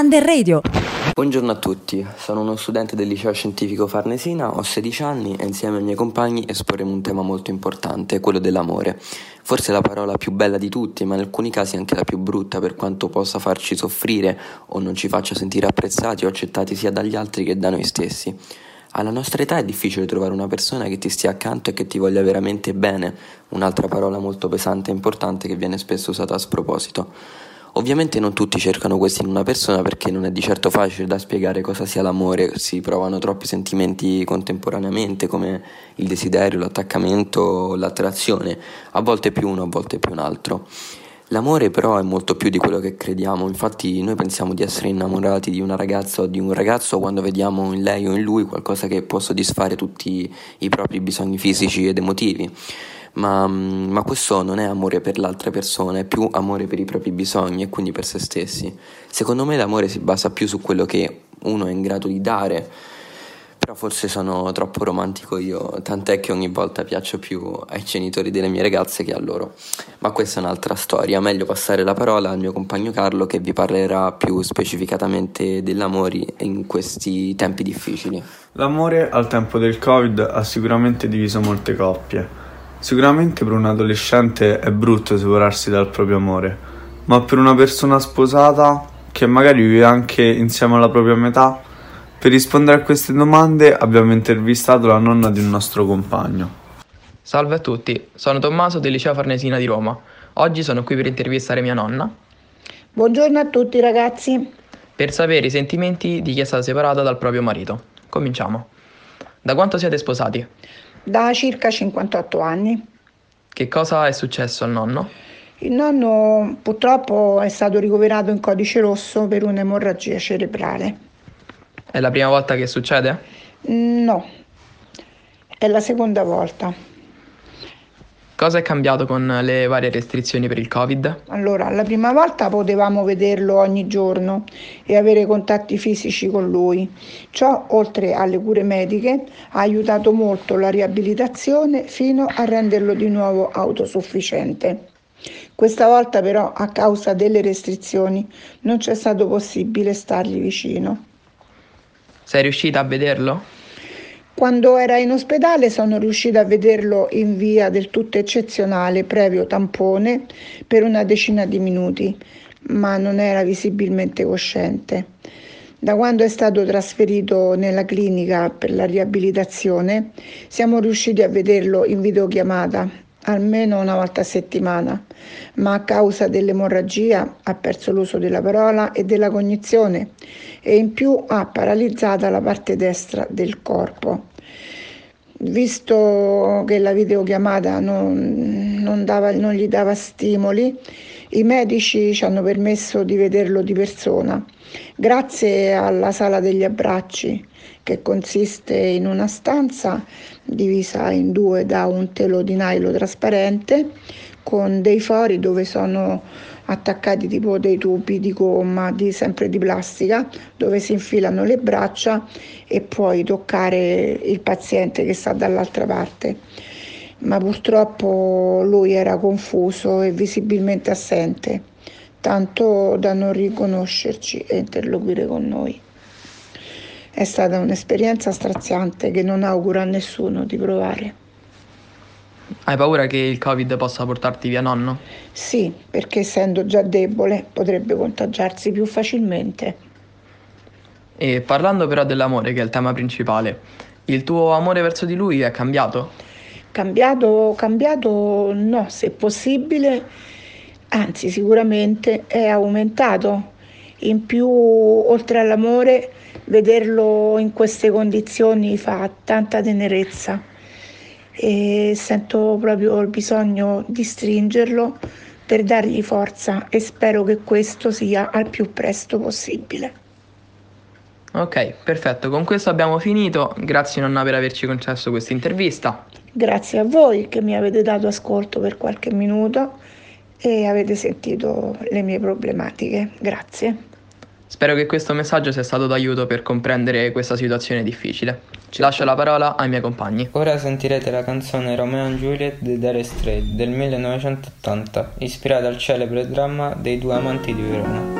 Under Radio. Buongiorno a tutti, sono uno studente del liceo scientifico Farnesina, ho 16 anni e insieme ai miei compagni esporremo un tema molto importante, quello dell'amore. Forse la parola più bella di tutti, ma in alcuni casi anche la più brutta per quanto possa farci soffrire o non ci faccia sentire apprezzati o accettati sia dagli altri che da noi stessi. Alla nostra età è difficile trovare una persona che ti stia accanto e che ti voglia veramente bene, un'altra parola molto pesante e importante che viene spesso usata a sproposito. Ovviamente non tutti cercano questo in una persona perché non è di certo facile da spiegare cosa sia l'amore, si provano troppi sentimenti contemporaneamente come il desiderio, l'attaccamento, l'attrazione, a volte più uno, a volte più un altro. L'amore però è molto più di quello che crediamo, infatti noi pensiamo di essere innamorati di una ragazza o di un ragazzo quando vediamo in lei o in lui qualcosa che può soddisfare tutti i propri bisogni fisici ed emotivi ma, mm, ma questo non è amore per l'altra persona, è più amore per i propri bisogni e quindi per se stessi. Secondo me l'amore si basa più su quello che uno è in grado di dare, però forse sono troppo romantico io, tant'è che ogni volta piaccio più ai genitori delle mie ragazze che a loro. Ma questa è un'altra storia, meglio passare la parola al mio compagno Carlo che vi parlerà più specificatamente dell'amore in questi tempi difficili. L'amore al tempo del Covid ha sicuramente diviso molte coppie. Sicuramente per un adolescente è brutto separarsi dal proprio amore, ma per una persona sposata che magari vive anche insieme alla propria metà, per rispondere a queste domande abbiamo intervistato la nonna di un nostro compagno. Salve a tutti, sono Tommaso del Liceo Farnesina di Roma. Oggi sono qui per intervistare mia nonna. Buongiorno a tutti ragazzi. Per sapere i sentimenti di chi è stata separata dal proprio marito. Cominciamo. Da quanto siete sposati? Da circa 58 anni. Che cosa è successo al nonno? Il nonno purtroppo è stato ricoverato in codice rosso per un'emorragia cerebrale. È la prima volta che succede? No, è la seconda volta. Cosa è cambiato con le varie restrizioni per il Covid? Allora, la prima volta potevamo vederlo ogni giorno e avere contatti fisici con lui. Ciò, oltre alle cure mediche, ha aiutato molto la riabilitazione fino a renderlo di nuovo autosufficiente. Questa volta però, a causa delle restrizioni, non c'è stato possibile stargli vicino. Sei riuscita a vederlo? Quando era in ospedale sono riuscita a vederlo in via del tutto eccezionale, previo tampone, per una decina di minuti, ma non era visibilmente cosciente. Da quando è stato trasferito nella clinica per la riabilitazione, siamo riusciti a vederlo in videochiamata almeno una volta a settimana, ma a causa dell'emorragia ha perso l'uso della parola e della cognizione e in più ha paralizzata la parte destra del corpo. Visto che la videochiamata non, non, dava, non gli dava stimoli, i medici ci hanno permesso di vederlo di persona, grazie alla sala degli abbracci, che consiste in una stanza divisa in due da un telo di nylon trasparente con dei fori dove sono attaccati tipo dei tubi di gomma, di, sempre di plastica, dove si infilano le braccia e puoi toccare il paziente che sta dall'altra parte. Ma purtroppo lui era confuso e visibilmente assente, tanto da non riconoscerci e interloquire con noi. È stata un'esperienza straziante che non auguro a nessuno di provare. Hai paura che il Covid possa portarti via nonno? Sì, perché essendo già debole potrebbe contagiarsi più facilmente. E parlando però dell'amore, che è il tema principale, il tuo amore verso di lui è cambiato? Cambiato, cambiato no, se possibile, anzi sicuramente è aumentato. In più, oltre all'amore, vederlo in queste condizioni fa tanta tenerezza e sento proprio il bisogno di stringerlo per dargli forza e spero che questo sia al più presto possibile. Ok, perfetto, con questo abbiamo finito. Grazie nonna per averci concesso questa intervista. Grazie a voi che mi avete dato ascolto per qualche minuto e avete sentito le mie problematiche. Grazie. Spero che questo messaggio sia stato d'aiuto per comprendere questa situazione difficile. Ci lascio la parola ai miei compagni. Ora sentirete la canzone Romeo and Juliet di Dire Straits del 1980, ispirata al celebre dramma dei due amanti di Verona.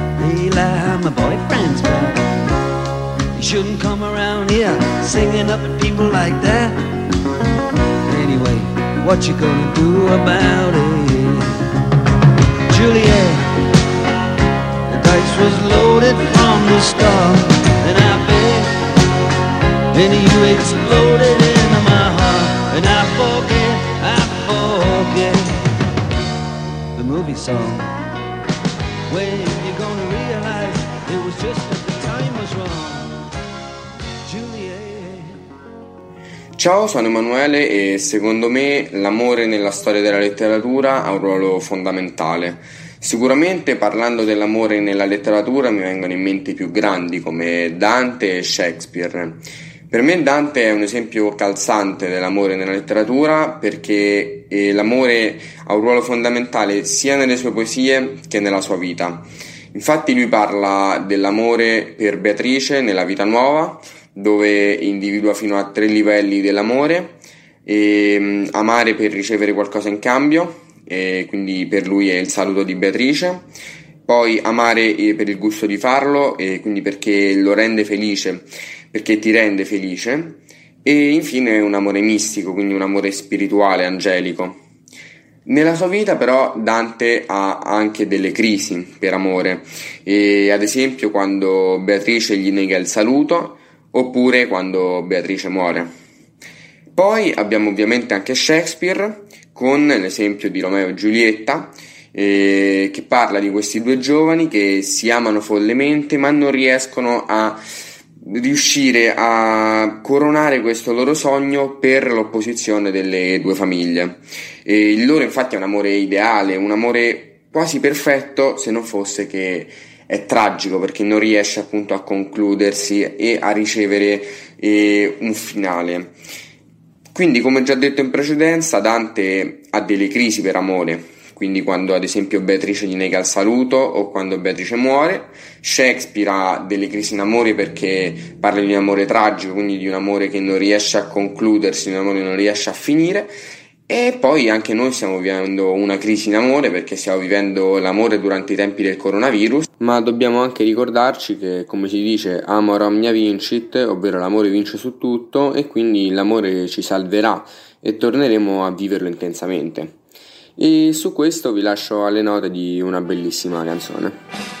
Layla, my boyfriend's back You shouldn't come around here Singing up at people like that. Anyway, what you gonna do about it? Juliet The dice was loaded from the start And I bet And you exploded into my heart And I forget, I forget The movie song. When you gonna Ciao, sono Emanuele e secondo me l'amore nella storia della letteratura ha un ruolo fondamentale. Sicuramente parlando dell'amore nella letteratura mi vengono in mente i più grandi come Dante e Shakespeare. Per me Dante è un esempio calzante dell'amore nella letteratura perché eh, l'amore ha un ruolo fondamentale sia nelle sue poesie che nella sua vita. Infatti lui parla dell'amore per Beatrice nella vita nuova, dove individua fino a tre livelli dell'amore, e, mm, amare per ricevere qualcosa in cambio, quindi per lui è il saluto di Beatrice, poi amare eh, per il gusto di farlo, quindi perché lo rende felice, perché ti rende felice, e infine un amore mistico, quindi un amore spirituale, angelico. Nella sua vita però Dante ha anche delle crisi per amore, e ad esempio quando Beatrice gli nega il saluto oppure quando Beatrice muore. Poi abbiamo ovviamente anche Shakespeare con l'esempio di Romeo e Giulietta eh, che parla di questi due giovani che si amano follemente ma non riescono a riuscire a coronare questo loro sogno per l'opposizione delle due famiglie. E il loro infatti è un amore ideale, un amore quasi perfetto se non fosse che è tragico perché non riesce appunto a concludersi e a ricevere eh, un finale. Quindi, come già detto in precedenza, Dante ha delle crisi per amore, quindi quando ad esempio Beatrice gli nega il saluto o quando Beatrice muore. Shakespeare ha delle crisi in amore perché parla di un amore tragico, quindi di un amore che non riesce a concludersi, di un amore che non riesce a finire. E poi anche noi stiamo vivendo una crisi in amore perché stiamo vivendo l'amore durante i tempi del coronavirus, ma dobbiamo anche ricordarci che, come si dice, amor omnia vincit, ovvero l'amore vince su tutto e quindi l'amore ci salverà e torneremo a viverlo intensamente. E su questo vi lascio alle note di una bellissima canzone.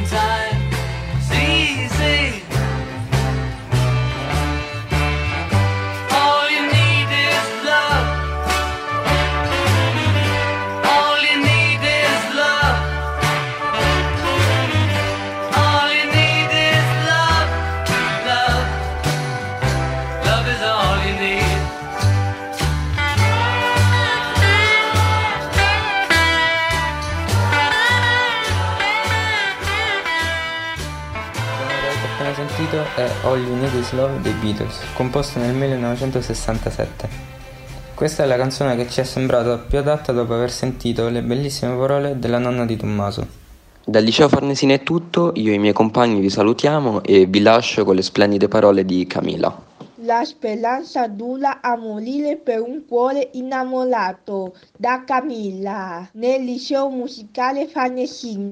sentito è All You Need Is Love dei Beatles, composta nel 1967. Questa è la canzone che ci è sembrata più adatta dopo aver sentito le bellissime parole della nonna di Tommaso. Dal liceo Farnesina è tutto, io e i miei compagni vi salutiamo e vi lascio con le splendide parole di Camila. La speranza dura a morire per un cuore innamorato da Camilla nel liceo musicale Farnesina.